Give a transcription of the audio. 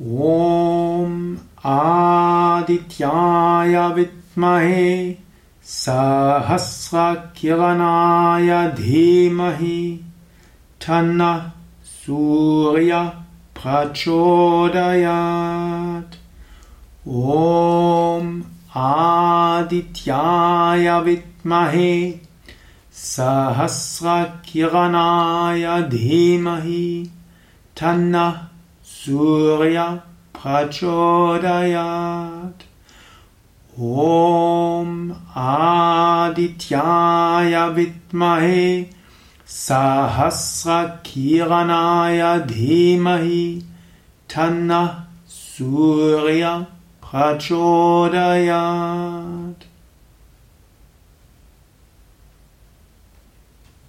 ॐ आदित्याय विद्महे सहस्रकिरणाय धीमहि तन्नः सूर्य प्रचोदयात्। ॐ आदित्याय विद्महे सहस्रकिरणाय धीमहि तन्नः सूर्य प्रचोदयात् ॐ आदित्याय विद्महे सहस्रकिरणाय धीमहि तन्नः सूर्य प्रचोदयात्